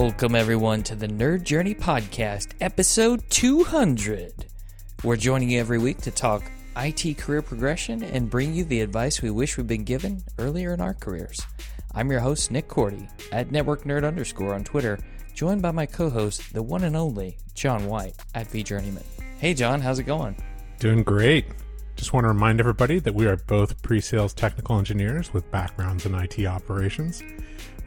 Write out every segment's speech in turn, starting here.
Welcome, everyone, to the Nerd Journey Podcast, episode 200. We're joining you every week to talk IT career progression and bring you the advice we wish we'd been given earlier in our careers. I'm your host, Nick Korte, at Network Nerd underscore on Twitter, joined by my co host, the one and only John White, at VJourneyman. Hey, John, how's it going? Doing great. Just want to remind everybody that we are both pre sales technical engineers with backgrounds in IT operations.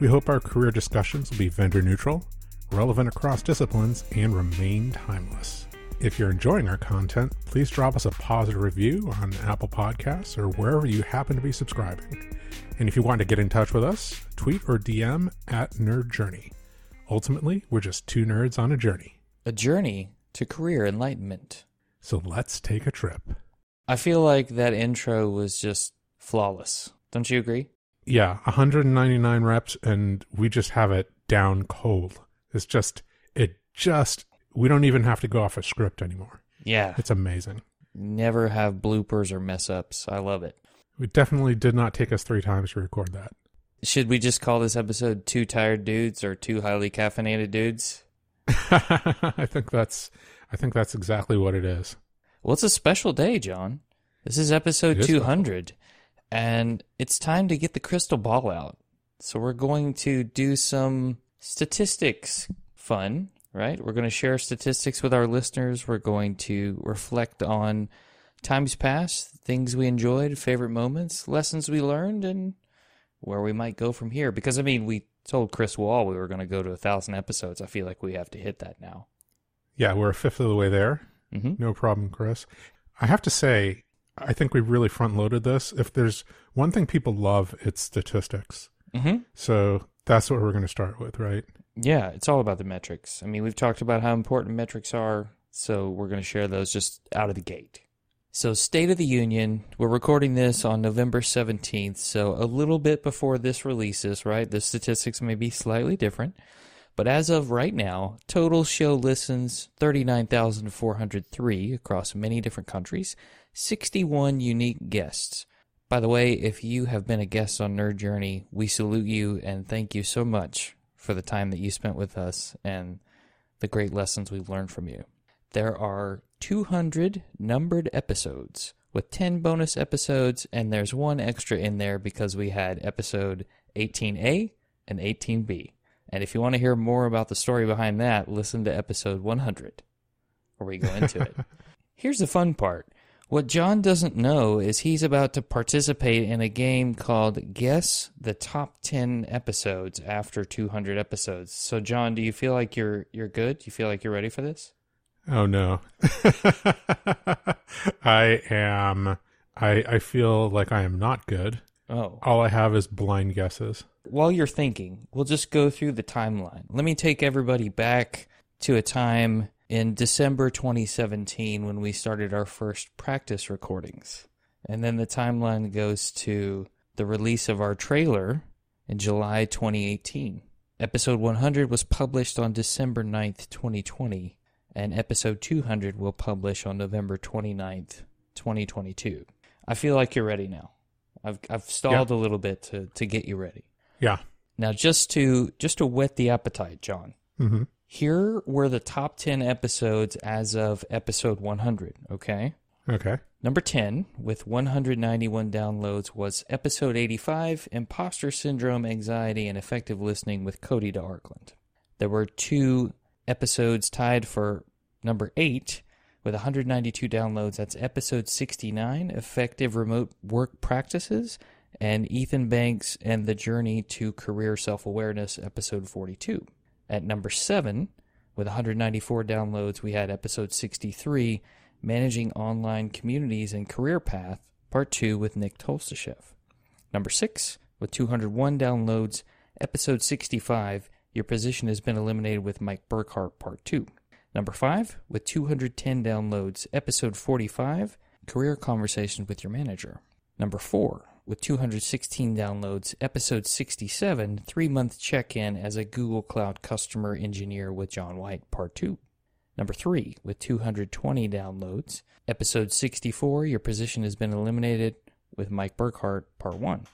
We hope our career discussions will be vendor neutral, relevant across disciplines, and remain timeless. If you're enjoying our content, please drop us a positive review on Apple Podcasts or wherever you happen to be subscribing. And if you want to get in touch with us, tweet or DM at Nerd Journey. Ultimately, we're just two nerds on a journey. A journey to career enlightenment. So let's take a trip. I feel like that intro was just flawless. Don't you agree? Yeah, 199 reps, and we just have it down cold. It's just, it just, we don't even have to go off a script anymore. Yeah. It's amazing. Never have bloopers or mess ups. I love it. It definitely did not take us three times to record that. Should we just call this episode Two Tired Dudes or Two Highly Caffeinated Dudes? I think that's, I think that's exactly what it is. Well, it's a special day, John. This is episode It is 200, and it's time to get the crystal ball out. So, we're going to do some statistics fun, right? We're going to share statistics with our listeners. We're going to reflect on times past, things we enjoyed, favorite moments, lessons we learned, and where we might go from here. Because, I mean, we told Chris Wall we were going to go to a thousand episodes. I feel like we have to hit that now. Yeah, we're a fifth of the way there. hmm No problem, Chris. I have to say, I think we really front loaded this. If there's one thing people love, it's statistics. hmm So that's what we're going to start with, right? Yeah, it's all about the metrics. I mean, we've talked about how important metrics are, so we're going to share those just out of the gate. So, State of the Union, we're recording this on November 17th, so a little bit before this releases, right? The statistics may be slightly different. But as of right now, total show listens 39,403 across many different countries, 61 unique guests. By the way, if you have been a guest on Nerd Journey, we salute you and thank you so much for the time that you spent with us and the great lessons we've learned from you. There are 200 numbered episodes with 10 bonus episodes, and there's one extra in there because we had episode 18A and 18B. And if you want to hear more about the story behind that, listen to episode 100, where we go into it. Here's the fun part. What John doesn't know is he's about to participate in a game called Guess the Top 10 Episodes after 200 episodes. So John, do you feel like you're you're good? Do you feel like you're ready for this? Oh no. I am I I feel like I am not good. Oh. All I have is blind guesses. While you're thinking, we'll just go through the timeline. Let me take everybody back to a time in December 2017 when we started our first practice recordings. And then the timeline goes to the release of our trailer in July 2018. Episode 100 was published on December 9th, 2020, and episode 200 will publish on November 29th, 2022. I feel like you're ready now. I've I've stalled a little bit to to get you ready. Yeah. Now just to just to whet the appetite, John. Mhm. Here were the top 10 episodes as of episode 100, okay? Okay. Number 10 with 191 downloads was episode 85, Imposter Syndrome, Anxiety and Effective Listening with Cody DeArkland. There were two episodes tied for number 8 with 192 downloads. That's episode 69, Effective Remote Work Practices, and Ethan Banks and the Journey to Career Self Awareness, episode 42. At number 7, with 194 downloads, we had episode 63, Managing Online Communities and Career Path, part 2 with Nick Tolstashev. Number 6, with 201 downloads, episode 65, Your Position Has Been Eliminated with Mike Burkhart, part 2. Number 5, with 210 downloads, episode 45, Career Conversations with Your Manager. Number 4, with 216 downloads, episode 67, three month check in as a Google Cloud customer engineer with John White, part 2. Number 3, with 220 downloads, episode 64, Your Position Has Been Eliminated with Mike Burkhart, part 1.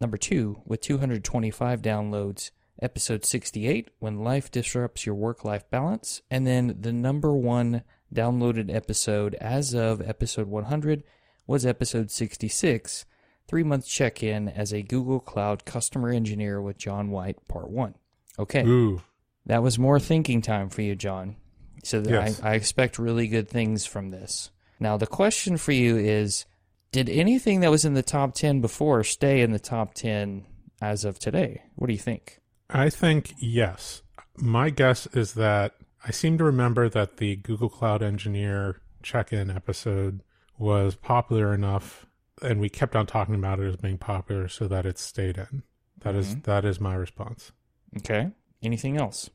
Number 2, with 225 downloads, episode 68, When Life Disrupts Your Work Life Balance, and then the number one downloaded episode as of episode 100 was episode 66, three month check in as a Google Cloud customer engineer with John White, part one. Okay, Ooh. that was more thinking time for you, John. So that Yes. I, I expect really good things from this. Now, the question for you is Did anything that was in the top 10 before stay in the top 10 as of today? What do you think? I think yes. My guess is that I seem to remember that the Google Cloud Engineer check in episode was popular enough and we kept on talking about it as being popular so that it stayed in. That is Mhm. that is my response. Okay. Anything else?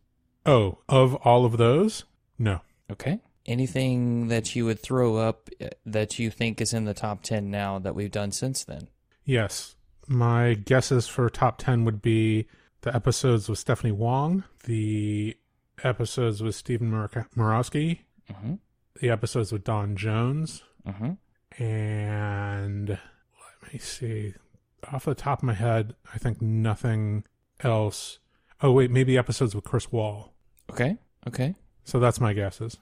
Oh, of all of those? No. Okay. Anything that you would throw up uh, that you think is in the top 10 now that we've done since then? Yes. My guesses for top 10 would be the episodes with Stephanie Wong, the episodes with Steven Mur- Murawski, Mm-hmm. the episodes with Don Jones, Mm-hmm. And let me see. Off the top of my head, I think nothing else. Oh, wait, maybe episodes with Chris Wall. Okay. Okay. So that's my guesses.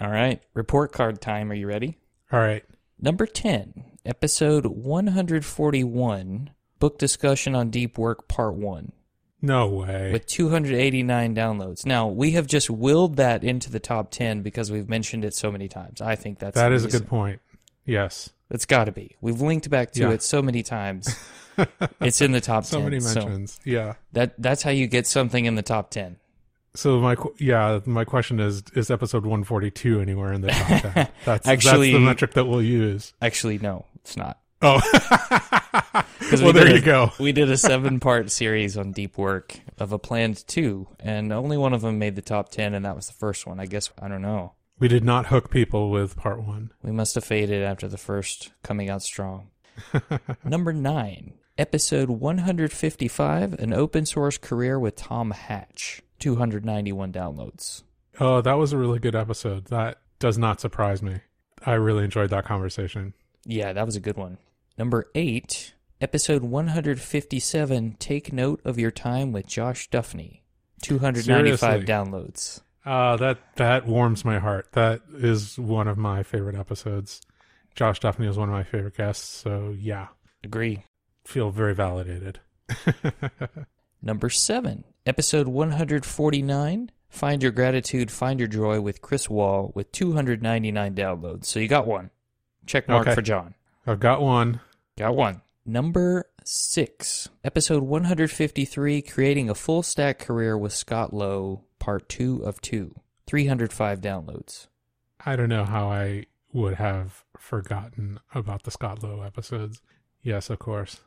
All right. Report card time. Are you ready? All right. Number 10, episode 141, book discussion on deep work, part 1, No way. with 289 downloads. Now, we have just willed that into the top 10 because we've mentioned it so many times. I think that's that is a good point. Yes. It's got to be. We've linked back to Yeah. it so many times. it's in the top so 10. many so mentions. yeah. that that's how you get something in the top 10. So my yeah, my question is: Is episode 142 anywhere in the top 10? That's that's Actually- the metric that we'll use. Actually, no, it's not. Oh, Because well, we there did you a- go. We did a seven part series on deep work of a planned two, and only one of them made the top 10, and that was the first one. I guess, I don't know. We did not hook people with part one. We must have faded after the first coming out strong. Number nine, episode 155 An Open Source Career with Tom Hatch. 291 downloads. Oh, that was a really good episode. That does not surprise me. I really enjoyed that conversation. Yeah, that was a good one. Number eight, episode 157 Take Note of Your Time with Josh Duffney. 295 Seriously? downloads. Uh, that that warms my heart. That is one of my favorite episodes. Josh Duffney is one of my favorite guests. So yeah, Agree. feel very validated. Number seven, episode 149 Find Your Gratitude, Find Your Joy with Chris Wall with 299 downloads. So you got one. Check mark Okay. for John. I've got one. Got one. Number six, episode 153 Creating a Full Stack Career with Scott Lowe, part two of two. 305 downloads. I don't know how I would have forgotten about the Scott Lowe episodes. Yes, of course. Is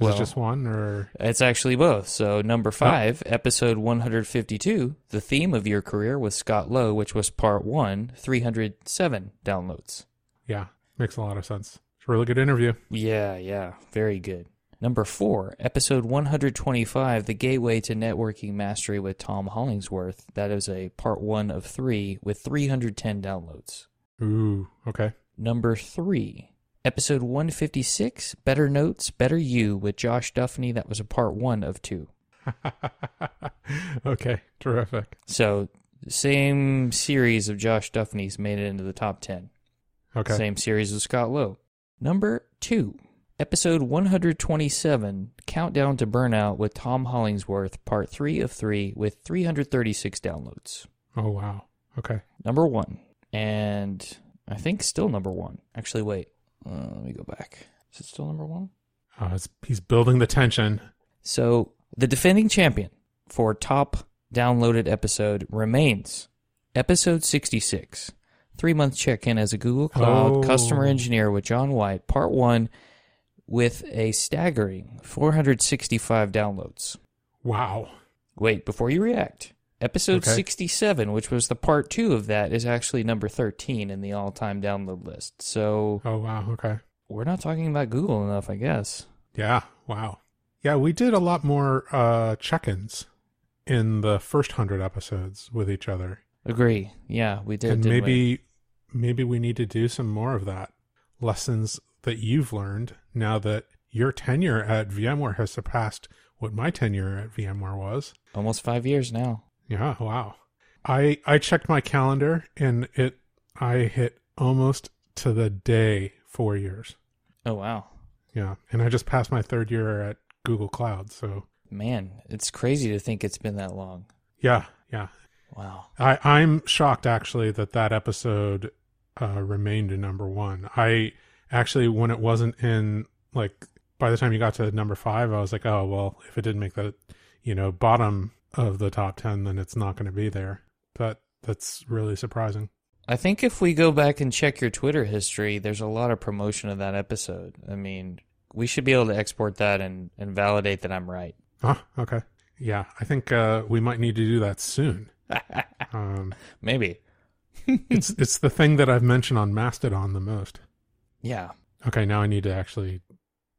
Well- it just one or It's actually both. So, number oh. five, episode 152, The Theme of Your Career with Scott Lowe, which was part one, 307 downloads. yeah, makes a lot of sense. It's a really good interview. Yeah, yeah, very good. Number four, episode 125, The Gateway to Networking Mastery with Tom Hollingsworth. That is a part one of three with 310 downloads. Ooh, okay. Number three, episode 156, Better Notes, Better You with Josh Duffney. That was a part one of two. okay, terrific. So, same series of Josh Duffney's made it into the top 10. Okay. Same series of Scott Lowe. Number two, episode 127, Countdown to Burnout with Tom Hollingsworth, part three of three, with 336 downloads. Oh wow. Okay. Number one, and I think still number one. Actually, wait, uh, let me go back. Is it still number one? Uh, he's building the tension. So, the defending champion for top downloaded episode remains episode 66. Three month check in as a Google Cloud Oh. customer engineer with John White, part one, with a staggering 465 downloads. Wow. Wait, before you react, episode Okay. 67, which was the part two of that, is actually number 13 in the all time download list. So, Oh wow. Okay. we're not talking about Google enough, I guess. Yeah. Wow. Yeah, we did a lot more uh, check-ins in the first hundred episodes with each other, Agree. Yeah, we did. and didn't we? maybe maybe we need to do some more of that. Lessons that you've learned now that your tenure at VMware has surpassed what my tenure at VMware was. Almost five years now. Yeah, wow. I I checked my calendar and it I hit almost to the day four years. Oh wow. Yeah, and I just passed my third year at Google Cloud. So Man, it's crazy to think it's been that long. yeah, yeah. Wow. I I'm shocked actually that that episode uh, remained in number one. I actually when it wasn't in like by the time you got to number five, I was like, oh well, if it didn't make the you know bottom of the top ten, then it's not going to be there. But that's really surprising. I think if we go back and check your Twitter history, there's a lot of promotion of that episode. I mean, we should be able to export that and, and validate that I'm right. Oh, okay. Yeah, I think uh, we might need to do that soon. Um, Maybe. it's it's the thing that I've mentioned on Mastodon the most. Yeah. Okay, now I need to actually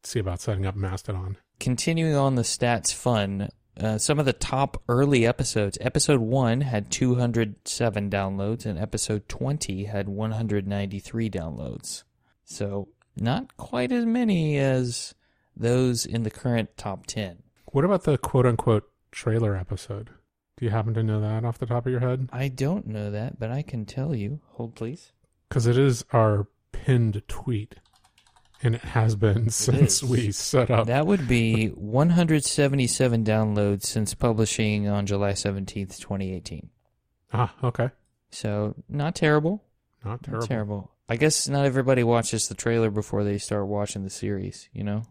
see about setting up Mastodon. Continuing on the stats fun, uh, some of the top early episodes. Episode 1 had 207 downloads, and episode 20 had 193 downloads. So, not quite as many as those in the current top 10. What about the quote unquote trailer episode? Do you happen to know that off the top of your head? I don't know that, but I can tell you. Hold, please. Because it is our pinned tweet, and it has been since we set up. That would be 177 downloads since publishing on July 17th, 2018. Ah, okay. So, not terrible. Not Not terrible. terrible. I guess not everybody watches the trailer before they start watching the series, you know?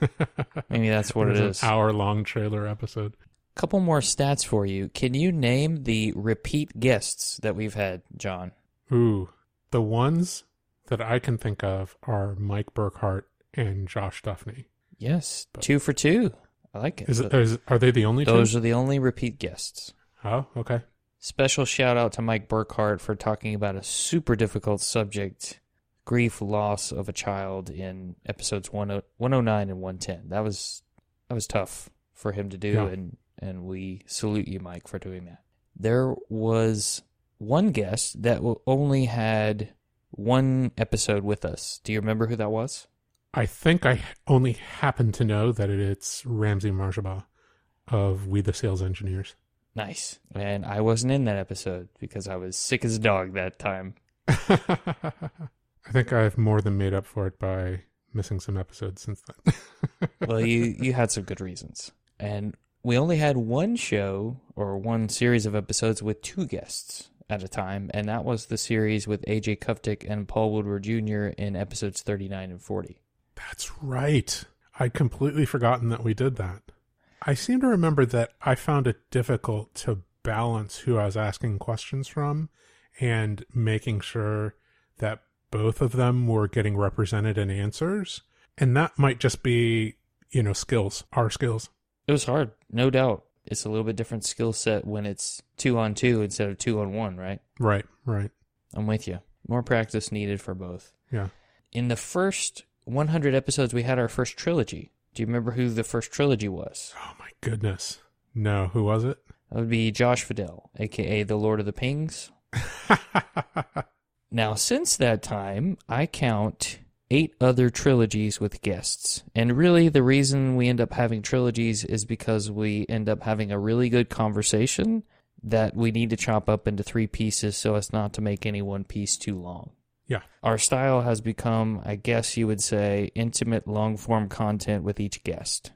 Maybe that's what it is. An hour long trailer episode. Couple more stats for you. Can you name the repeat guests that we've had, John? Ooh, the ones that I can think of are Mike Burkhart and Josh Duffney. Yes, two for two. I like it. Is it? Is, are they the only Those two? are the only repeat guests. Oh, okay. Special shout out to Mike Burkhart for talking about a super difficult subject grief, loss of a child in episodes 10 109 and 110. That was that was tough for him to do Yeah. and and we salute you Mike for doing that. There was one guest that only had one episode with us. Do you remember who that was? I think I only happen to know that it's Ramsey Marjaba of We the Sales Engineers. Nice. And I wasn't in that episode because I was sick as a dog that time. I think I've more than made up for it by missing some episodes since then. well, you you had some good reasons, and we only had one show or one series of episodes with two guests at a time, and that was the series with AJ Kuftic and Paul Woodward Jr. in episodes thirty nine and forty. That's right. I'd completely forgotten that we did that. I seem to remember that I found it difficult to balance who I was asking questions from and making sure that both of them were getting represented in answers. And that might just be, you know, skills, our skills. It was hard, no doubt. It's a little bit different skill set when it's two on two instead of two on one, right? Right, right. I'm with you. More practice needed for both. Yeah. In the first 100 episodes, we had our first trilogy. Do you remember who the first trilogy was? Oh my goodness. No, who was it? That would be Josh Fidel, aka the Lord of the Pings. Now, since that time, I count eight other trilogies with guests. And really, the reason we end up having trilogies is because we end up having a really good conversation that we need to chop up into three pieces so as not to make any one piece too long. Yeah. Our style has become, I guess you would say, intimate long form content with each guest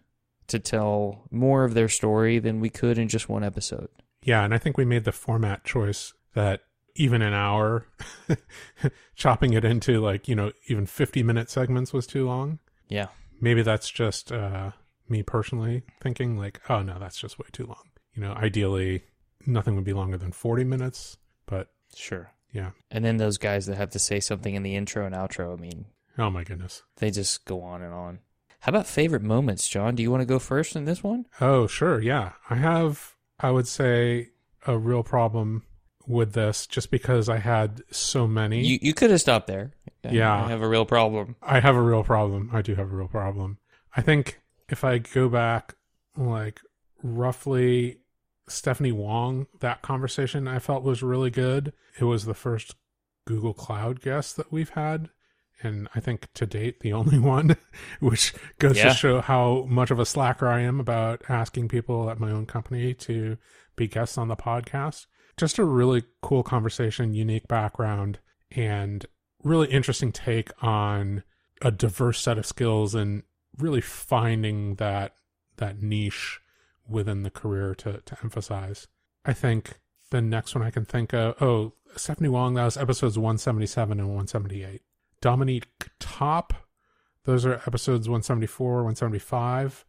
to tell more of their story than we could in just one episode. Yeah, and I think we made the format choice that even an hour, chopping it into like, you know, even 50 minute segments was too long. Yeah. Maybe that's just uh, me personally thinking, like, oh no, that's just way too long. You know, ideally, nothing would be longer than 40 minutes, but Sure. yeah. And then those guys that have to say something in the intro and outro, I mean, Oh my goodness. they just go on and on. How about favorite moments, John? Do you want to go first in this one? Oh, sure. Yeah. I have, I would say, a real problem with this just because I had so many. You you could have stopped there. Yeah. I have a real problem. I have a real problem. I do have a real problem. I think if I go back, like roughly Stephanie Wong, that conversation I felt was really good. It was the first Google Cloud guest that we've had. and I think to date the only one, which goes Yeah. to show how much of a slacker I am about asking people at my own company to be guests on the podcast. Just a really cool conversation, unique background, and really interesting take on a diverse set of skills and really finding that that niche within the career to, to emphasize. I think the next one I can think of, oh, Stephanie Wong, that was episodes 177 and 178. Dominique Top, those are episodes 174, 175.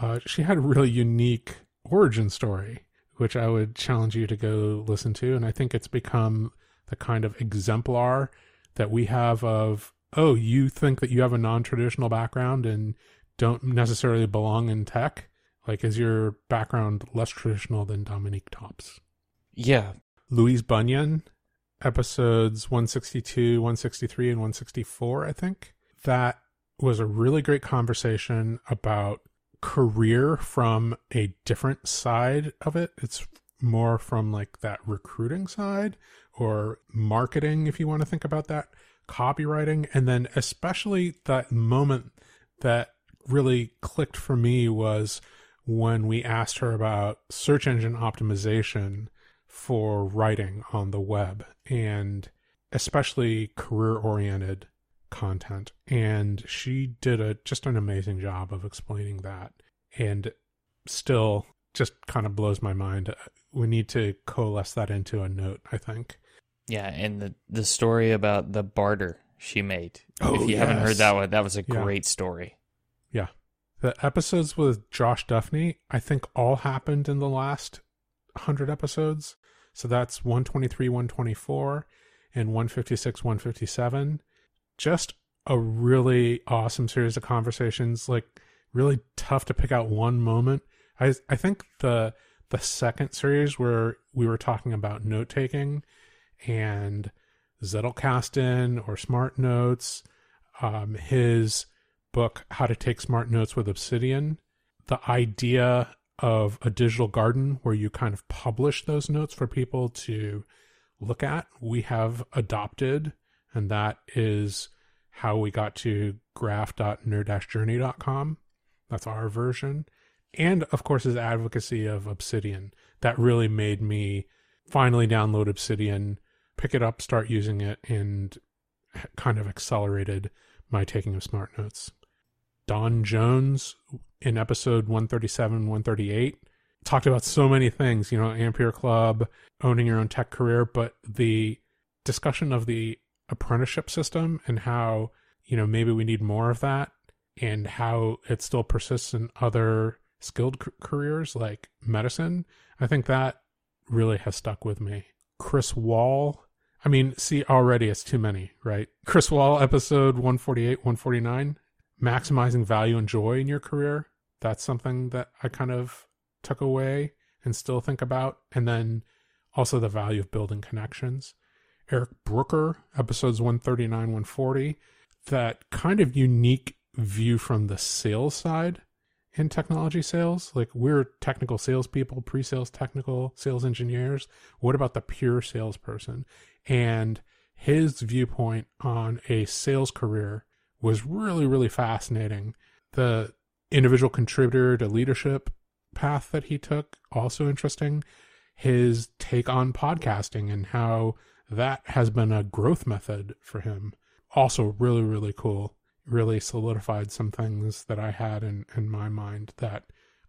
Uh, she had a really unique origin story, which I would challenge you to go listen to. And I think it's become the kind of exemplar that we have of, oh, you think that you have a non traditional background and don't necessarily belong in tech? Like, is your background less traditional than Dominique Top's? Yeah. Louise Bunyan, episodes 162, 163, and 164, I think. That was a really great conversation about career from a different side of it. It's more from like that recruiting side or marketing, if you want to think about that, copywriting. And then, especially that moment that really clicked for me was when we asked her about search engine optimization for writing on the web and especially career oriented content. And she did a just an amazing job of explaining that. And still just kind of blows my mind. Uh, we need to coalesce that into a note i think. Yeah, and the the story about the barter she made. Oh, if you haven't heard that one, that was a Yeah. great story. yeah. The episodes with josh duffney i think all happened in the last 100 episodes. So that's 123 124 and 156 157 just a really awesome series of conversations like really tough to pick out one moment. I i think the the second series where we were talking about note taking and zettelkasten or smart notes um his book how to take smart notes with obsidian the idea of a digital garden where you kind of publish those notes for people to look at. We have adopted and that is how we got to graph.nerd-journey.com that's our version. And of course his advocacy of obsidian. That really made me finally download obsidian pick it up start using it and kind of accelerated my taking of smart notes. Don jones in episode 137 138 talked about so many things you know ampere club owning your own tech career but the discussion of the apprenticeship system and how you know maybe we need more of that and how it still persists in other skilled c- careers like medicine i think that really has stuck with me. Chris wall i mean see already it's too many right? Chris wall episode 148 149 maximizing value and joy in your career. That's something that i kind of took away and still think about. And then also the value of building connections eric brooker episodes 139 140 that kind of unique view from the sales side in technology sales. Like we're technical salespeople pre-sales technical sales engineers. What about the pure salesperson? And his viewpoint on a sales career was really really fascinating. The individual contributor to leadership path that he took also interesting. His take on podcasting and how that has been a growth method for him. Also really really cool. Really solidified some things that i had in in my mind that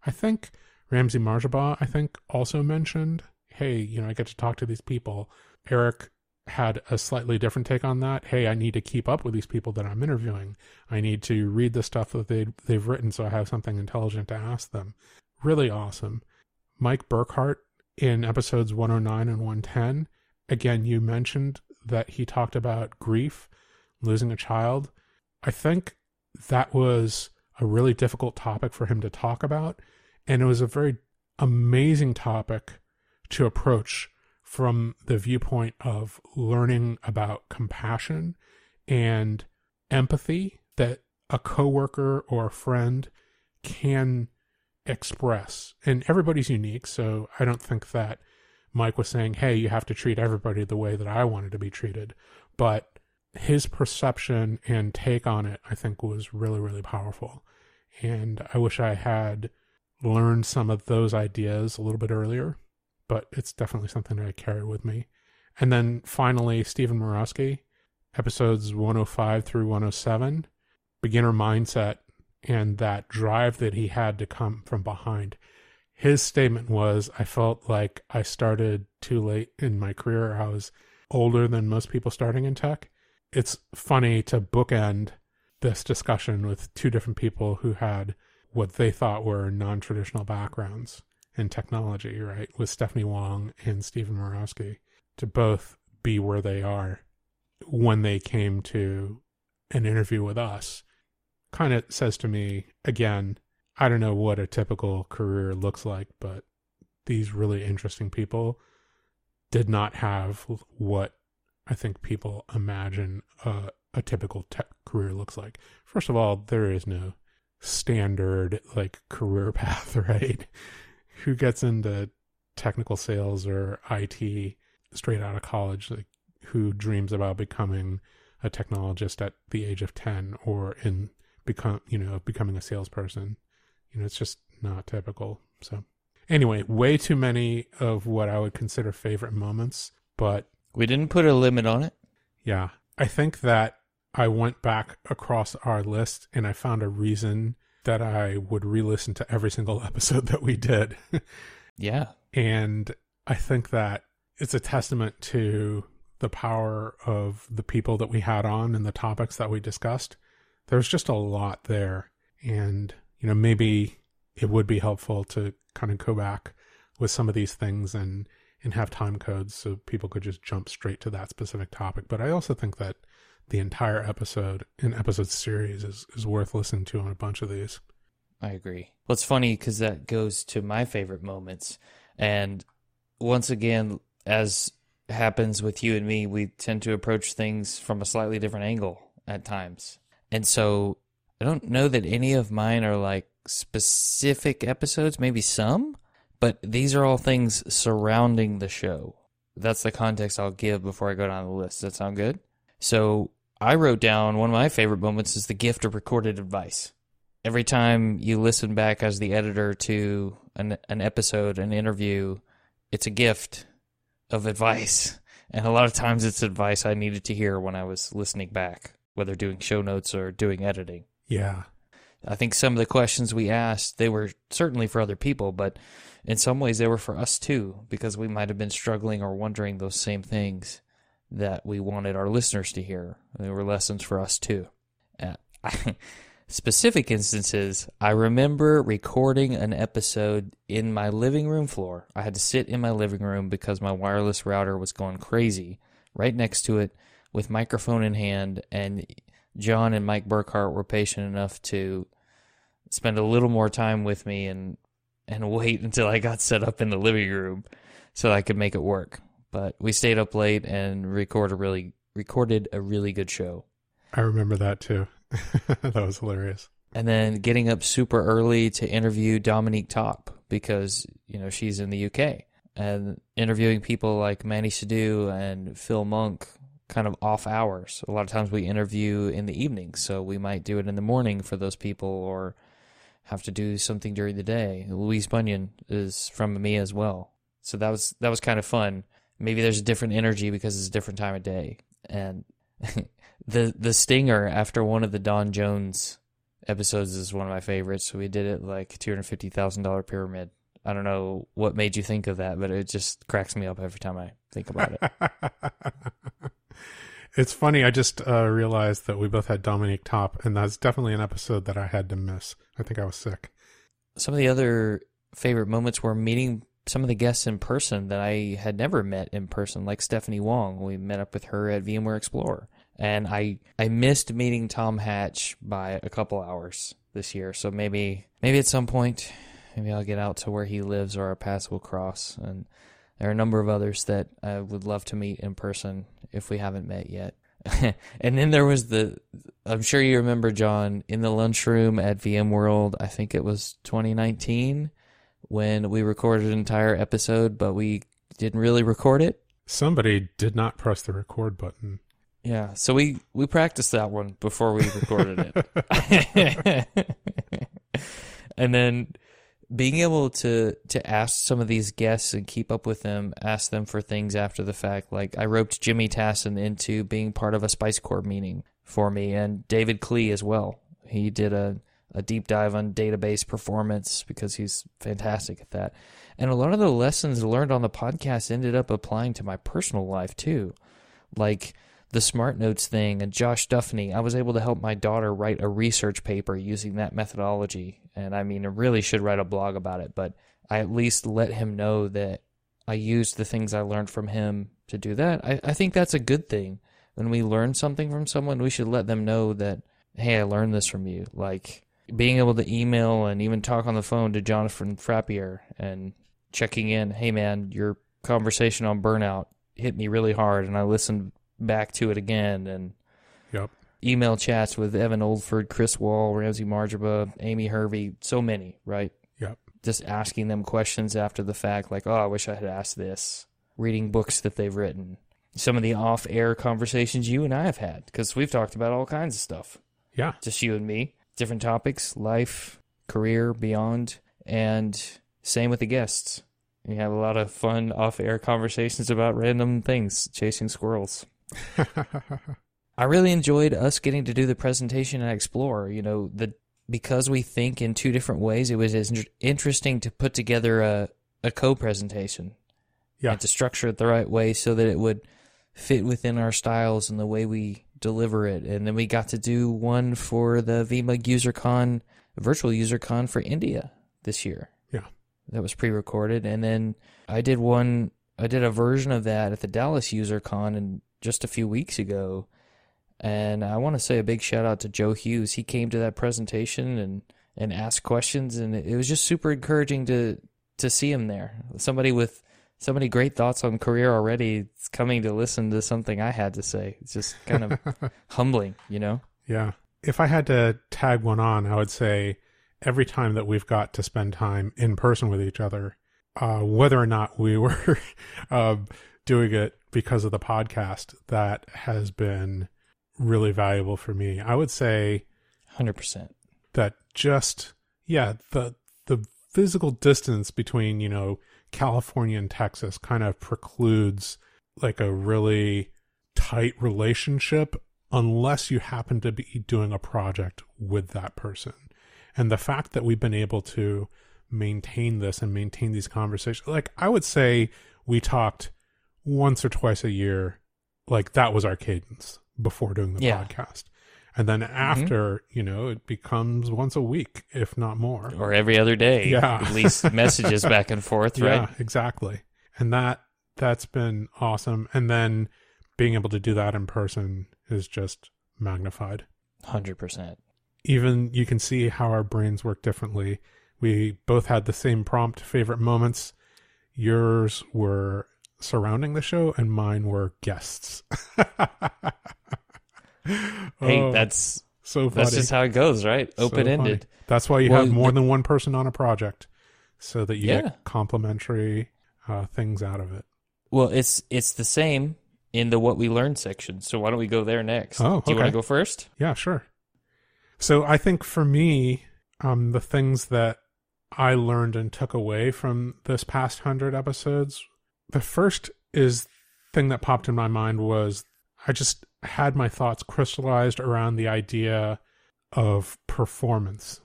i think ramsey marjaba i think also mentioned. Hey you know i get to talk to these people. Eric had a slightly different take on that. Hey i need to keep up with these people that i'm interviewing. I need to read the stuff that they they've written so i have something intelligent to ask them. Really awesome. Mike burkhart in episodes 109 and 110 again you mentioned that he talked about grief losing a child. I think that was a really difficult topic for him to talk about and it was a very amazing topic to approach from the viewpoint of learning about compassion and empathy that a coworker or a friend can express. And everybody's unique so i don't think that mike was saying hey you have to treat everybody the way that i wanted to be treated but his perception and take on it, I think, was really, really powerful. And I wish I had learned some of those ideas a little bit earlier, but it's definitely something that I carry with me. And then finally, Steven Murawski, episodes 105 through 107, beginner mindset and that drive that he had to come from behind. His statement was I felt like I started too late in my career. I was older than most people starting in tech. It's funny to bookend this discussion with two different people who had what they thought were non traditional backgrounds in technology, right? With Stephanie Wong and Steven Murawski to both be where they are when they came to an interview with us kind of says to me again i don't know what a typical career looks like but these really interesting people did not have what i think people imagine a, a typical tech career looks like. First of all there is no standard like career path right? Who gets into technical sales or it straight out of college like who dreams about becoming a technologist at the age of 10 or in become you know becoming a salesperson you know it's just not typical. So anyway way too many of what i would consider favorite moments but we didn't put a limit on it? Yeah. I think that i went back across our list and i found a reason that i would re-listen to every single episode that we did. Yeah. And i think that it's a testament to the power of the people that we had on and the topics that we discussed. There's just a lot there. And, you know, maybe it would be helpful to kind of go back with some of these things and, and have time codes so people could just jump straight to that specific topic. But I also think that the entire episode, an episode series, is, is worth listening to on a bunch of these. I agree. Well, it's funny because that goes to my favorite moments. And once again, as happens with you and me, we tend to approach things from a slightly different angle at times. And so I don't know that any of mine are like specific episodes, maybe some, but these are all things surrounding the show. That's the context I'll give before I go down the list. Does that sound good? So I wrote down one of my favorite moments is the gift of recorded advice. Every time you listen back as the editor to an, an episode, an interview, it's a gift of advice. And a lot of times it's advice I needed to hear when I was listening back whether doing show notes or doing editing. Yeah. I think some of the questions we asked, they were certainly for other people, but in some ways they were for us too, because we might have been struggling or wondering those same things that we wanted our listeners to hear. They were lessons for us too. Uh, specific instances, I remember recording an episode in my living room floor. I had to sit in my living room because my wireless router was going crazy. Right next to it with microphone in hand, and John and Mike Burkhart were patient enough to spend a little more time with me and and wait until I got set up in the living room so I could make it work. But we stayed up late and record a really recorded a really good show. I remember that too. that was hilarious. And then getting up super early to interview Dominique Top because, you know, she's in the UK. And interviewing people like Manny Sidhu and Phil Monk kind of off hours. A lot of times we interview in the evening, so we might do it in the morning for those people or have to do something during the day. Louise Bunyan is from me as well. So that was that was kind of fun. Maybe there's a different energy because it's a different time of day. And the the stinger after one of the Don Jones episodes is one of my favorites. So we did it like two hundred fifty thousand dollar pyramid. I don't know what made you think of that, but it just cracks me up every time I think about it. It's funny. I just uh, realized that we both had Dominique Top, and that's definitely an episode that I had to miss. I think I was sick. Some of the other favorite moments were meeting some of the guests in person that I had never met in person, like Stephanie Wong. We met up with her at VMware Explorer, and I I missed meeting Tom Hatch by a couple hours this year. So maybe maybe at some point, maybe I'll get out to where he lives or our paths will cross and there are a number of others that I would love to meet in person if we haven't met yet. and then there was the, I'm sure you remember, John, in the lunchroom at VMworld, I think it was 2019 when we recorded an entire episode, but we didn't really record it. Somebody did not press the record button. Yeah, so we we practiced that one before we recorded it. and then being able to to ask some of these guests and keep up with them, ask them for things after the fact. Like I roped Jimmy Tasson into being part of a Spice Corps meeting for me, and David Klee as well. He did a a deep dive on database performance because he's fantastic at that. And a lot of the lessons learned on the podcast ended up applying to my personal life too. Like the Smart Notes thing and Josh Duffney, I was able to help my daughter write a research paper using that methodology. And I mean, I really should write a blog about it, but I at least let him know that I used the things I learned from him to do that. I, I think that's a good thing. When we learn something from someone, we should let them know that, hey, I learned this from you. Like being able to email and even talk on the phone to Jonathan Frappier and checking in, hey, man, your conversation on burnout hit me really hard, and I listened back to it again and. Email chats with Evan Oldford, Chris Wall, Ramsey Marjaba, Amy Hervey, so many, right? Yep. Just asking them questions after the fact, like, oh, I wish I had asked this. Reading books that they've written. Some of the off air conversations you and I have had, because we've talked about all kinds of stuff. Yeah. Just you and me. Different topics, life, career, beyond, and same with the guests. We have a lot of fun off air conversations about random things, chasing squirrels. I really enjoyed us getting to do the presentation at Explore. You know, the because we think in two different ways, it was in- interesting to put together a, a co presentation Yeah. and to structure it the right way so that it would fit within our styles and the way we deliver it. And then we got to do one for the VMUG UserCon, virtual UserCon for India this year. Yeah. That was pre recorded. And then I did one, I did a version of that at the Dallas UserCon and just a few weeks ago. And I want to say a big shout out to Joe Hughes. He came to that presentation and, and asked questions, and it was just super encouraging to to see him there. Somebody with so many great thoughts on career already coming to listen to something I had to say. It's just kind of humbling, you know? Yeah. If I had to tag one on, I would say every time that we've got to spend time in person with each other, uh, whether or not we were uh, doing it because of the podcast, that has been really valuable for me. I would say 100%. that just yeah the the physical distance between you know California and Texas kind of precludes like a really tight relationship unless you happen to be doing a project with that person. And the fact that we've been able to maintain this and maintain these conversations like I would say we talked once or twice a year like that was our cadence before doing the Yeah. podcast. And then mm-hmm. after, you know, it becomes once a week, if not more. Or every other day. Yeah. At least messages back and forth, right? Yeah, exactly. And that that's been awesome. And then being able to do that in person is just magnified. 100%. Even you can see how our brains work differently. We both had the same prompt favorite moments. Yours were surrounding the show and mine were guests. Hey, Oh, that's so funny. that's just how it goes, right? Open ended. funny. That's why you Well, have more than one person on a project, so that you Yeah. get complementary uh, things out of it. Well, it's it's the same in the what we learned section. So why don't we go there next? Oh, Do you want to go first? Yeah, sure. So I think for me, um, the things that I learned and took away from this past hundred episodes, the first is thing that popped in my mind was I just had my thoughts crystallized around the idea of performance,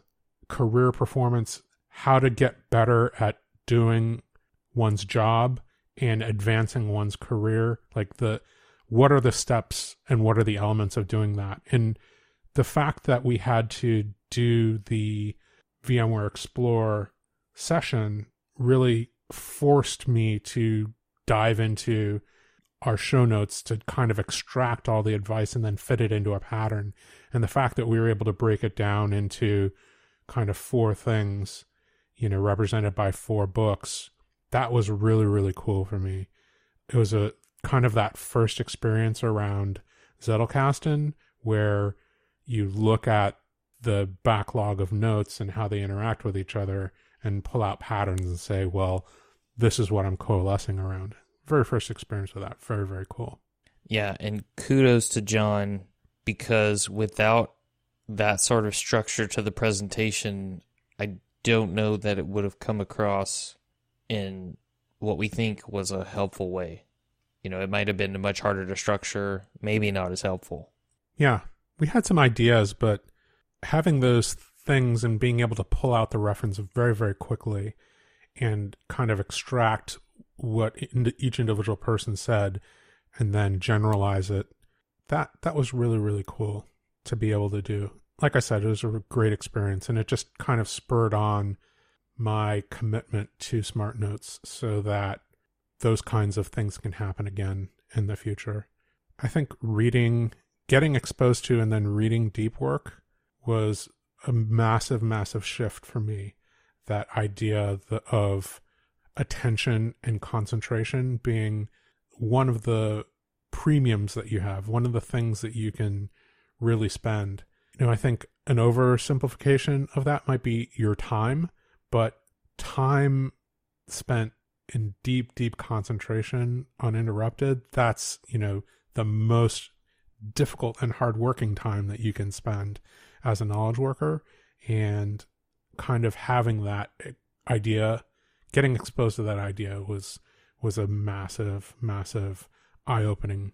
career performance, how to get better at doing one's job and advancing one's career. Like the what are the steps and what are the elements of doing that? And the fact that we had to do the VMware Explore session really forced me to dive into our show notes to kind of extract all the advice and then fit it into a pattern. And the fact that we were able to break it down into kind of four things, you know, represented by four books, that was really, really cool for me. It was a kind of that first experience around Zettelkasten where you look at the backlog of notes and how they interact with each other and pull out patterns and say, well, this is what I'm coalescing around. Very first experience with that. Very, very cool. Yeah, and kudos to John because without that sort of structure to the presentation, I don't know that it would have come across in what we think was a helpful way. You know, it might have been much harder to structure, maybe not as helpful. Yeah, we had some ideas, but having those things and being able to pull out the reference very, very quickly and kind of extract what each individual person said and then generalize it that that was really really cool to be able to do. Like i said it was a great experience and it just kind of spurred on my commitment to smart notes so that those kinds of things can happen again in the future. I think reading getting exposed to and then reading deep work was a massive massive shift for me. That idea of attention and concentration being one of the premiums that you have, one of the things that you can really spend. You know, I think an oversimplification of that might be your time, but time spent in deep, deep concentration, uninterrupted, that's, you know, the most difficult and hardworking time that you can spend as a knowledge worker. And kind of having that idea, getting exposed to that idea was was a massive, massive eye opening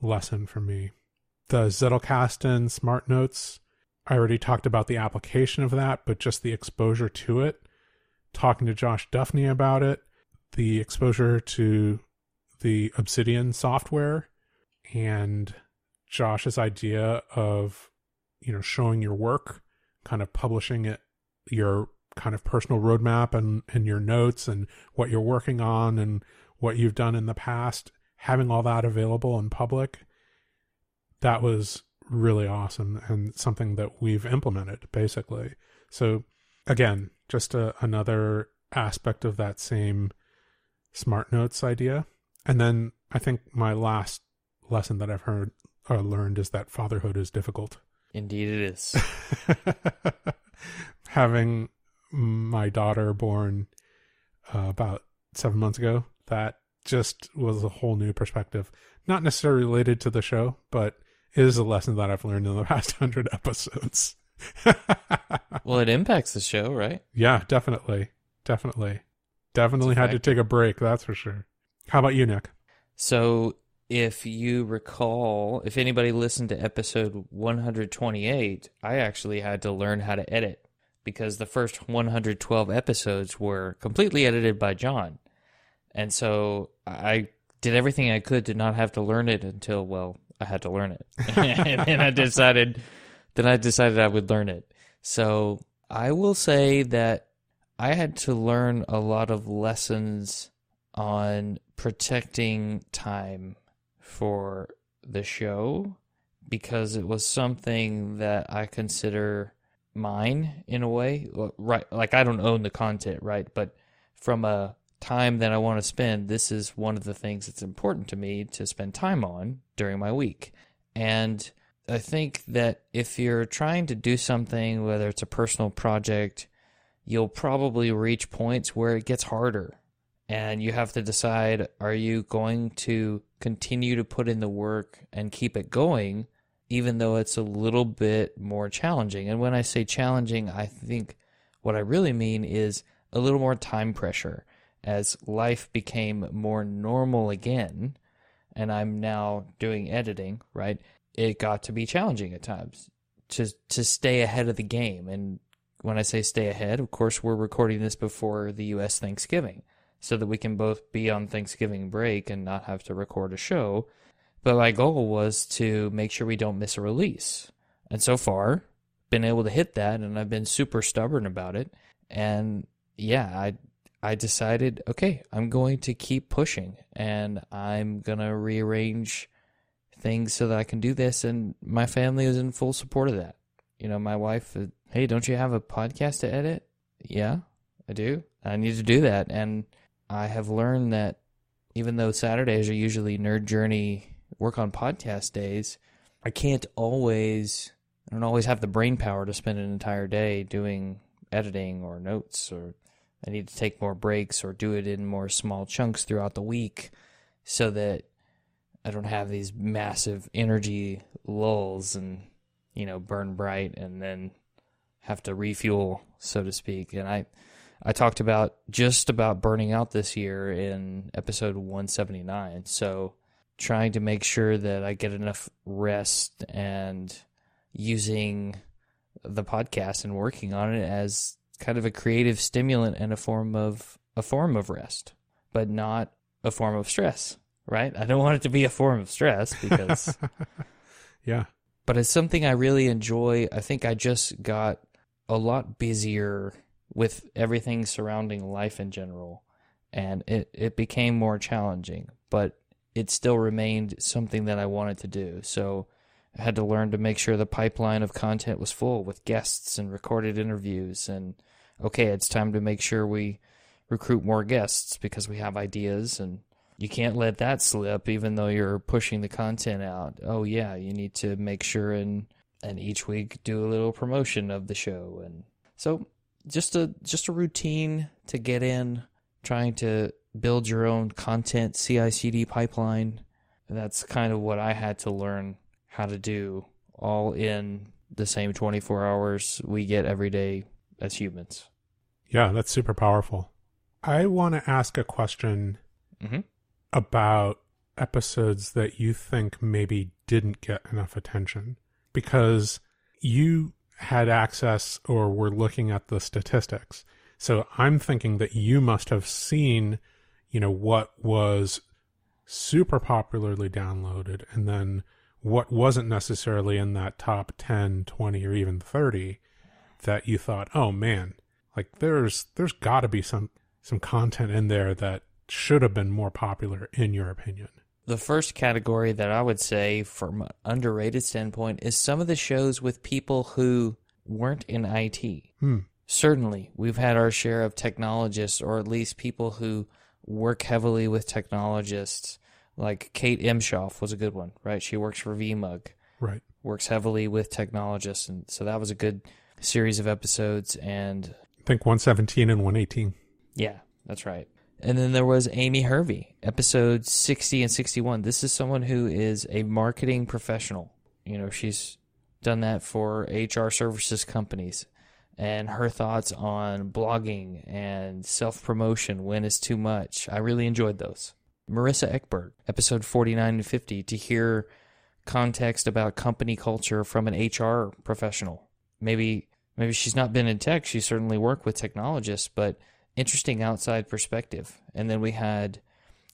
lesson for me. The Zettelkasten Smart Notes, I already talked about the application of that, but just the exposure to it, talking to Josh Duffney about it, the exposure to the Obsidian software, and Josh's idea of, you know, showing your work, kind of publishing it your kind of personal roadmap and, and your notes and what you're working on and what you've done in the past, having all that available in public, that was really awesome and something that we've implemented basically. So again, just a, another aspect of that same smart notes idea. And then I think my last lesson that I've heard or learned is that fatherhood is difficult. Indeed, it is. having my daughter born uh, about seven months ago, that just was a whole new perspective. Not necessarily related to the show, but it is a lesson that I've learned in the past hundred episodes. well, it impacts the show, right? Yeah, definitely. Definitely. Definitely had to take a break, that's for sure. How about you, Nick? So, if you recall, if anybody listened to episode 128, I actually had to learn how to edit because the first 112 episodes were completely edited by John. And so I did everything I could to not have to learn it until, well, I had to learn it. and then I decided, then I decided I would learn it. So I will say that I had to learn a lot of lessons on protecting time for the show because it was something that I consider mine in a way. Right like i don't own the content right? But from a time that i want to spend this is one of the things that's important to me to spend time on during my week. And i think that if you're trying to do something whether it's a personal project you'll probably reach points where it gets harder. And you have to decide are you going to continue to put in the work and keep it going even though it's a little bit more challenging. And when I say challenging, I think what I really mean is a little more time pressure as life became more normal again and I'm now doing editing, right? It got to be challenging at times to to stay ahead of the game. And when I say stay ahead, of course we're recording this before the US Thanksgiving so that we can both be on Thanksgiving break and not have to record a show but my goal was to make sure we don't miss a release. And so far, been able to hit that and I've been super stubborn about it. And yeah, I I decided, okay, I'm going to keep pushing and I'm going to rearrange things so that I can do this and my family is in full support of that. You know, my wife, uh, hey, don't you have a podcast to edit? Yeah, I do. I need to do that and I have learned that even though Saturdays are usually nerd journey work on podcast days, I can't always I don't always have the brain power to spend an entire day doing editing or notes or I need to take more breaks or do it in more small chunks throughout the week so that I don't have these massive energy lulls and you know burn bright and then have to refuel, so to speak. And I I talked about just about burning out this year in episode 179. So trying to make sure that I get enough rest and using the podcast and working on it as kind of a creative stimulant and a form of a form of rest, but not a form of stress, right? I don't want it to be a form of stress because yeah. But it's something I really enjoy. I think I just got a lot busier with everything surrounding life in general and it it became more challenging, but it still remained something that I wanted to do. So I had to learn to make sure the pipeline of content was full with guests and recorded interviews. And okay, it's time to make sure we recruit more guests because we have ideas and you can't let that slip even though you're pushing the content out. Oh yeah, you need to make sure and and each week do a little promotion of the show and so just a just a routine to get in trying to build your own content CI/CD pipeline. That's kind of what I had to learn how to do all in the same 24 hours we get every day as humans. Yeah, that's super powerful. I want to ask a question mm-hmm. about episodes that you think maybe didn't get enough attention because you had access or were looking at the statistics. So I'm thinking that you must have seen, you know, what was super popularly downloaded and then what wasn't necessarily in that top 10, 20 or even 30 that you thought, "Oh man, like there's there's got to be some some content in there that should have been more popular in your opinion." The first category that I would say from an underrated standpoint is some of the shows with people who weren't in IT. Hmm. Certainly, we've had our share of technologists, or at least people who work heavily with technologists. Like Kate Imshoff was a good one, right? She works for VMUG, Right. works heavily with technologists, and so that was a good series of episodes. And I think 117 and 118. yeah, that's right. And then there was Amy Hervey, episodes 60 and 61. This is someone who is a marketing professional. You know, she's done that for HR services companies. And her thoughts on blogging and self promotion when is too much. I really enjoyed those. Marissa Eckberg, episode 49 and 50, to hear context about company culture from an HR professional. Maybe maybe she's not been in tech, she certainly worked with technologists, but interesting outside perspective. And then we had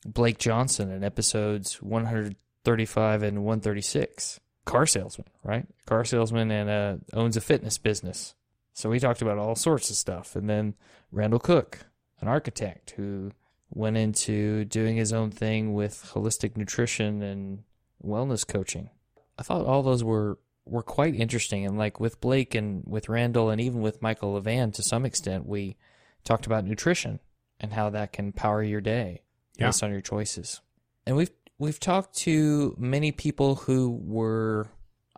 Blake Johnson in episodes 135 and 136. Car salesman, right? Car salesman and uh, owns a fitness business. So we talked about all sorts of stuff. And then Randall Cook, an architect who went into doing his own thing with holistic nutrition and wellness coaching. I thought all those were were quite interesting and like with Blake and with Randall and even with Michael Levan to some extent we talked about nutrition and how that can power your day Yeah. based on your choices. And we've we've talked to many people who were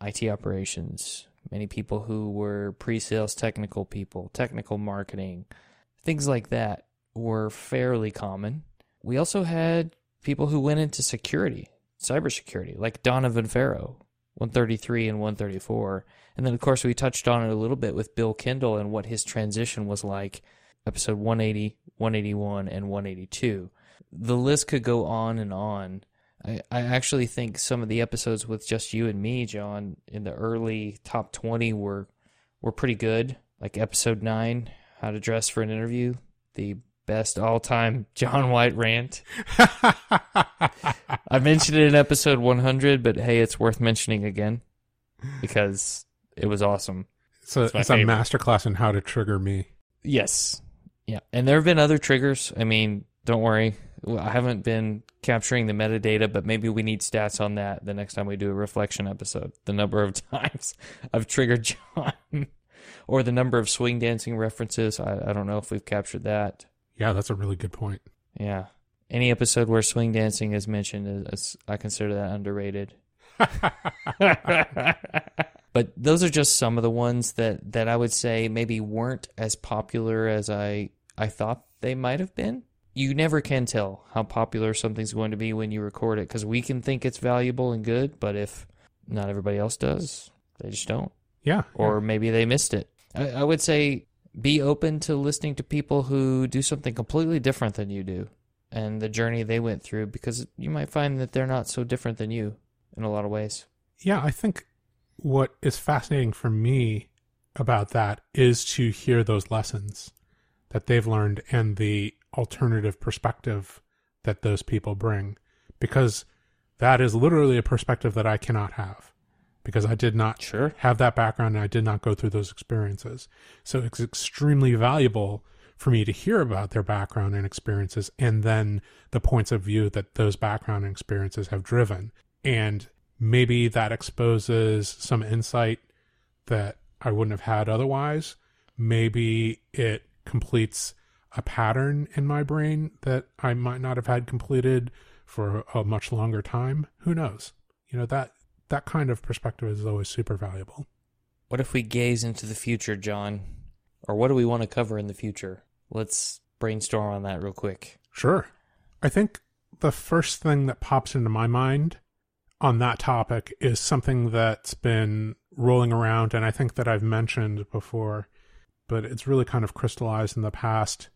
IT operations, many people who were pre-sales technical people, technical marketing, things like that were fairly common. We also had people who went into security, cybersecurity, like Donovan Farrow, 133 and 134. And then, of course, we touched on it a little bit with Bill Kendall and what his transition was like, episode 180, 181, and 182. The list could go on and on. I, I actually think some of the episodes with just you and me, John, in the early top 20 were were pretty good. Like episode 9, How to Dress for an Interview, the best all time John White rant. I mentioned it in episode 100, but hey, it's worth mentioning again because it was awesome. So It's it's, a masterclass in how to trigger me. Yes. Yeah. And there have been other triggers. I mean, don't worry. I haven't been capturing the metadata, but maybe we need stats on that the next time we do a reflection episode. The number of times I've triggered John or the number of swing dancing references. I, I don't know if we've captured that. Yeah, that's a really good point. Yeah. Any episode where swing dancing is mentioned, is, I consider that underrated. but those are just some of the ones that, that I would say maybe weren't as popular as I I thought they might have been. You never can tell how popular something's going to be when you record it because we can think it's valuable and good, but if not everybody else does, they just don't. Yeah. Or yeah. maybe they missed it. I, I would say be open to listening to people who do something completely different than you do and the journey they went through because you might find that they're not so different than you in a lot of ways. Yeah, I think what is fascinating for me about that is to hear those lessons that they've learned and the alternative perspective that those people bring because that is literally a perspective that I cannot have because I did not sure. have that background and I did not go through those experiences. So it's extremely valuable for me to hear about their background and experiences and then the points of view that those background and experiences have driven. And maybe that exposes some insight that I wouldn't have had otherwise. Maybe it completes a pattern in my brain that I might not have had completed for a much longer time. Who knows? You know, that that kind of perspective is always super valuable. What if we gaze into the future, John? Or what do we want to cover in the future? Let's brainstorm on that real quick. Sure. I think the first thing that pops into my mind on that topic is something that's been rolling around and I think that I've mentioned before, but it's really kind of crystallized in the past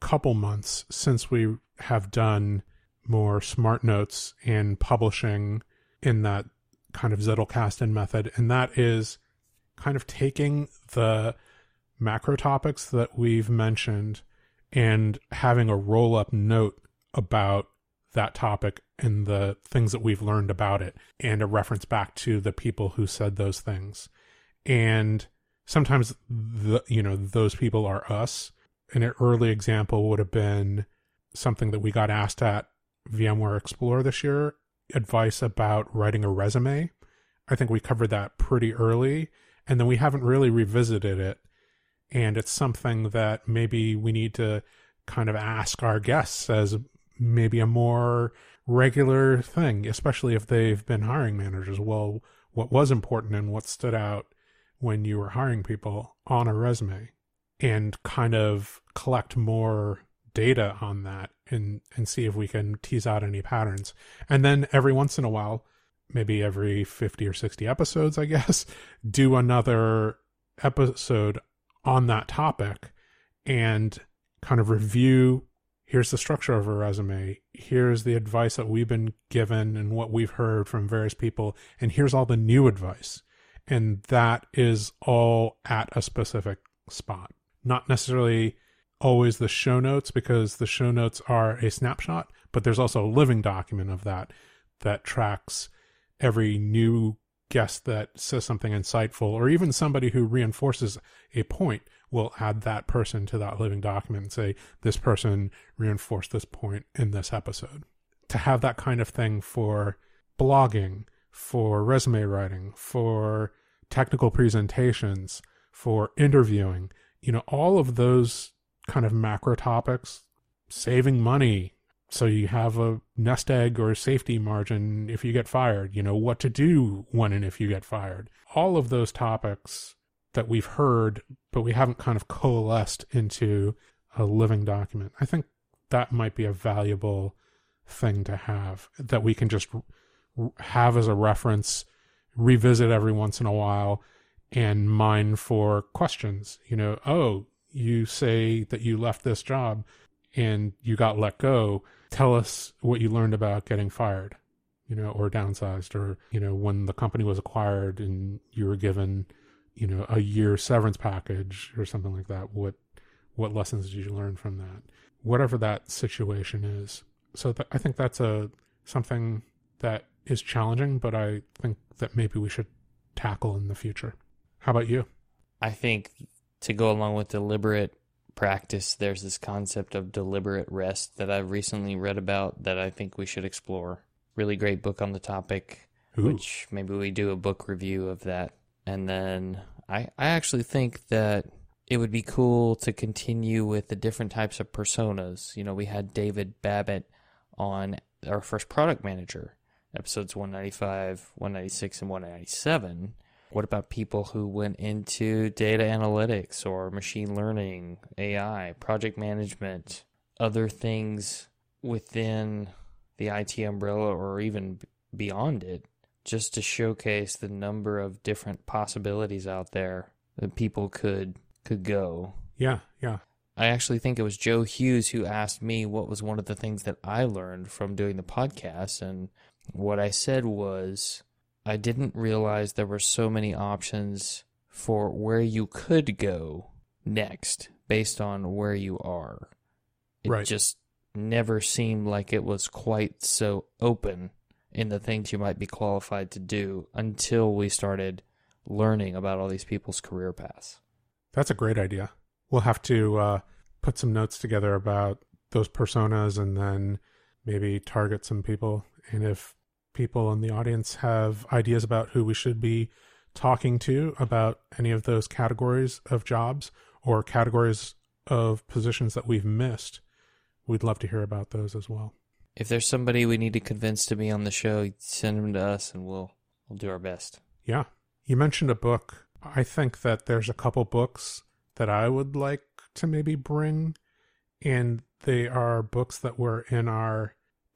couple months since we have done more smart notes and publishing in that kind of Zettelkasten method. And that is kind of taking the macro topics that we've mentioned and having a roll up note about that topic and the things that we've learned about it and a reference back to the people who said those things and sometimes the you know those people are us an early example would have been something that we got asked at VMware Explore this year advice about writing a resume. I think we covered that pretty early and then we haven't really revisited it. And it's something that maybe we need to kind of ask our guests as maybe a more regular thing, especially if they've been hiring managers. Well, what was important and what stood out when you were hiring people on a resume and kind of collect more data on that and and see if we can tease out any patterns. And then every once in a while, maybe every 50 or 60 episodes, I guess, do another episode on that topic and kind of review here's the structure of a resume. Here's the advice that we've been given and what we've heard from various people and here's all the new advice. And that is all at a specific spot not necessarily always the show notes because the show notes are a snapshot but there's also a living document of that that tracks every new guest that says something insightful or even somebody who reinforces a point will add that person to that living document and say, this person reinforced this point in this episode. To have that kind of thing for blogging, for resume writing, for technical presentations, for interviewing, you know, all of those kind of macro topics, saving money. So you have a nest egg or safety margin if you get fired, you know, what to do when and if you get fired. All of those topics that we've heard, but we haven't kind of coalesced into a living document. I think that might be a valuable thing to have that we can just have as a reference, revisit every once in a while, and mine for questions. You know, oh, you say that you left this job and you got let go. Tell us what you learned about getting fired, you know, or downsized, or, you know, when the company was acquired and you were given you know a year severance package or something like that what what lessons did you learn from that whatever that situation is so th- i think that's a something that is challenging but i think that maybe we should tackle in the future how about you i think to go along with deliberate practice there's this concept of deliberate rest that i've recently read about that i think we should explore really great book on the topic Ooh. which maybe we do a book review of that and then I, I actually think that it would be cool to continue with the different types of personas. You know, we had David Babbitt on our first product manager, episodes 195, 196, and 197. What about people who went into data analytics or machine learning, AI, project management, other things within the IT umbrella or even beyond it, just to showcase the number of different possibilities out there that people could could go. Yeah, yeah. I actually think it was Joe Hughes who asked me what was one of the things that I learned from doing the podcast. And what I said was, I didn't realize there were so many options for where you could go next based on where you are. It Right. just never seemed like it was quite so open in the things you might be qualified to do until we started learning about all these people's career paths. That's a great idea. We'll have to uh, put some notes together about those personas and then maybe target some people. And if people in the audience have ideas about who we should be talking to about any of those categories of jobs or categories of positions that we've missed, we'd love to hear about those as well. If there's somebody we need to convince to be on the show, send them to us and we'll we'll do our best. Yeah. You mentioned a book. I think that there's a couple books that I would like to maybe bring, and they are books that were in our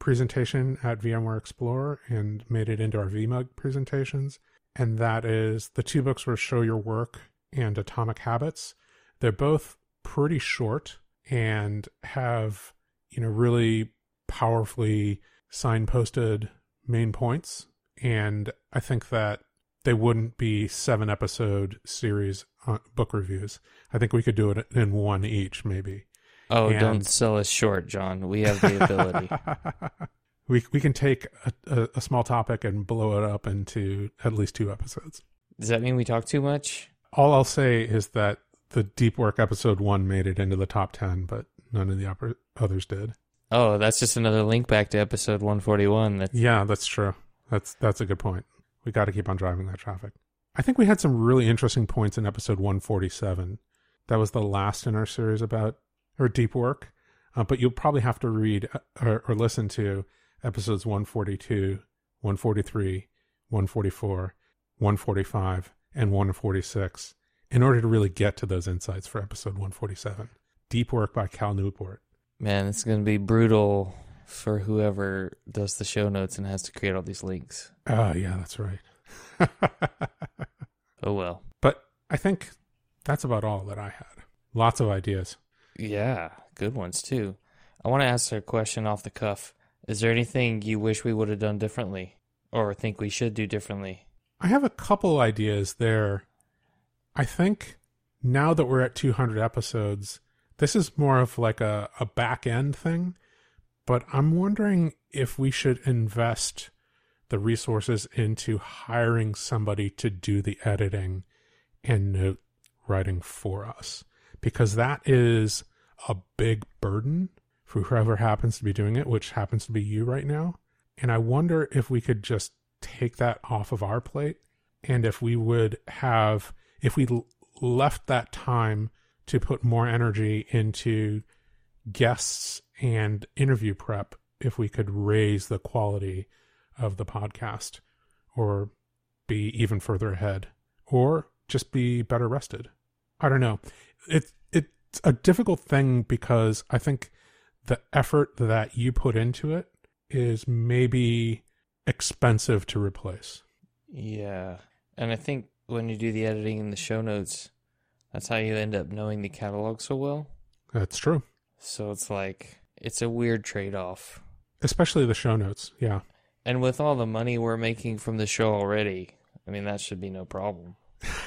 presentation at VMware Explorer and made it into our VMUG presentations. And that is the two books were Show Your Work and Atomic Habits. They're both pretty short and have, you know, really powerfully signposted main points. And I think that they wouldn't be seven episode series uh, book reviews. I think we could do it in one each, maybe. Oh, And- don't sell us short, John. We have the ability. we we can take a, a, a small topic and blow it up into at least two episodes. Does that mean we talk too much? All I'll say is that the deep work episode one made it into the top ten, but none of the upper, others did. Oh, that's just another link back to episode 141. That's Yeah, that's true. That's that's a good point. We got to keep on driving that traffic. I think we had some really interesting points in episode 147. That was the last in our series about or deep work. Uh, but you'll probably have to read uh, or, or listen to episodes 142, 143, 144, 145, and 146 in order to really get to those insights for episode 147. Deep work by Cal Newport. man, it's going to be brutal for whoever does the show notes and has to create all these links. Oh, yeah, that's right. Oh well. But I think that's about all that I had. Lots of ideas. Yeah, good ones too. I want to ask her a question off the cuff. Is there anything you wish we would have done differently or think we should do differently? I have a couple ideas there. I think now that we're at 200 episodes, this is more of like a, a back end thing. But I'm wondering if we should invest the resources into hiring somebody to do the editing and note writing for us. Because that is a big burden for whoever happens to be doing it, which happens to be you right now. And I wonder if we could just take that off of our plate and if we would have, if we left that time to put more energy into guests and interview prep, if we could raise the quality of the podcast or be even further ahead or just be better rested. I don't know. It it's a difficult thing because I think the effort that you put into it is maybe expensive to replace. Yeah. And I think when you do the editing in the show notes, that's how you end up knowing the catalog so well. That's true. So it's like it's a weird trade-off. Especially the show notes. Yeah. And with all the money we're making from the show already, I mean that should be no problem.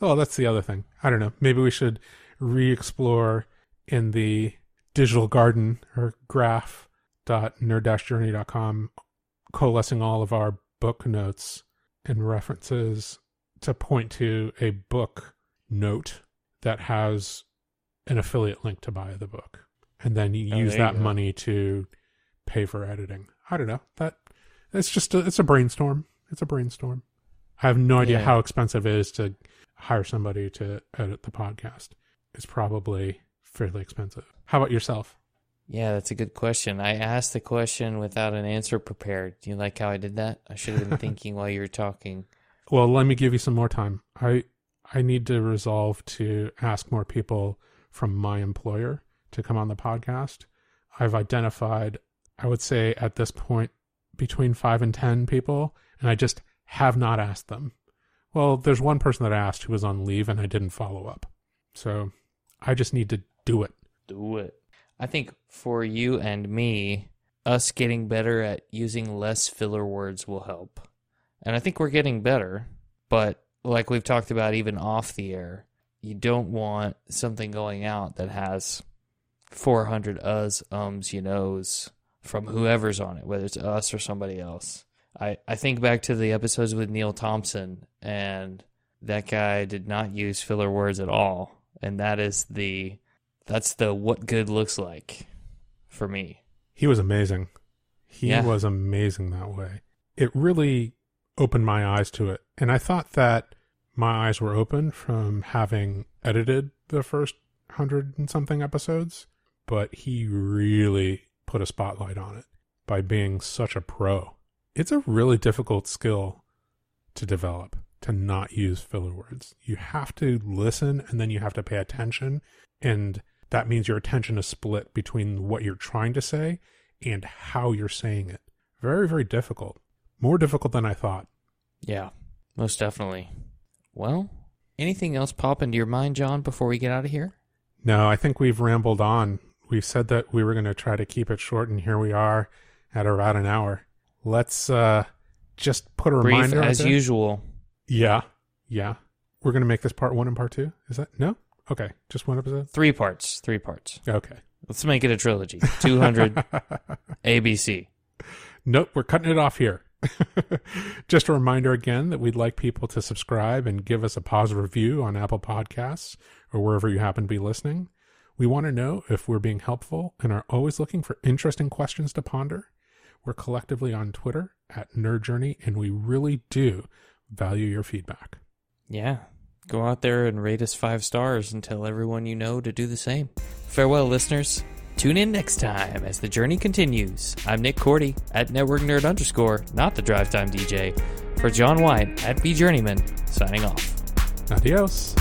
oh, that's the other thing. I don't know. Maybe we should re-explore in the digital garden or graph.nerd-journey.com coalescing all of our book notes and references to point to a book note that has an affiliate link to buy the book. And then you Oh, use there you that money to pay for editing. I don't know. That it's just a, it's a brainstorm. It's a brainstorm. I have no idea Yeah. how expensive it is to hire somebody to edit the podcast it's probably fairly expensive how about yourself Yeah, that's a good question. I asked the question without an answer prepared. Do you like how I did that? I should have been thinking while you were talking. well let me give you some more time i i need to resolve to ask more people from my employer to come on the podcast. I've identified, I would say at this point, between five and 10 people, and I just have not asked them. Well, there's one person that asked who was on leave, and I didn't follow up. So I just need to do it. Do it. I think for you and me, us getting better at using less filler words will help. And I think we're getting better, but like we've talked about even off the air, you don't want something going out that has 400 us, ums, you knows from whoever's on it, whether it's us or somebody else. I, I think back to the episodes with Neil Thompson, and that guy did not use filler words at all. And that is the that's the what good looks like for me. He was amazing. He Yeah. was amazing that way. It really opened my eyes to it. And I thought that my eyes were open from having edited the first hundred and something episodes, but he really put a spotlight on it by being such a pro. It's a really difficult skill to develop to not use filler words. You have to listen and then you have to pay attention. And that means your attention is split between what you're trying to say and how you're saying it. Very, very difficult. More difficult than I thought. Yeah, most definitely. Well, anything else pop into your mind, John, before we get out of here? No, I think we've rambled on. We said that we were going to try to keep it short, and here we are at about an hour. Let's uh, just put a Brief reminder. as usual. Yeah, yeah. We're going to make this part one and part two. Is that no? Okay, just one episode. Three parts. Three parts. Okay. Let's make it a trilogy. 200 ABC. Nope, we're cutting it off here. Just a reminder again that we'd like people to subscribe and give us a positive review on Apple Podcasts or wherever you happen to be listening. We want to know if we're being helpful and are always looking for interesting questions to ponder. We're collectively on Twitter at Nerd Journey, and we really do value your feedback. Yeah. Go out there and rate us five stars and tell everyone you know to do the same. Farewell, listeners. Tune in next time as the journey continues. I'm Nick Korte at Network Nerd underscore, not the Drive Time DJ. For John White at vJourneyman, signing off. Adios.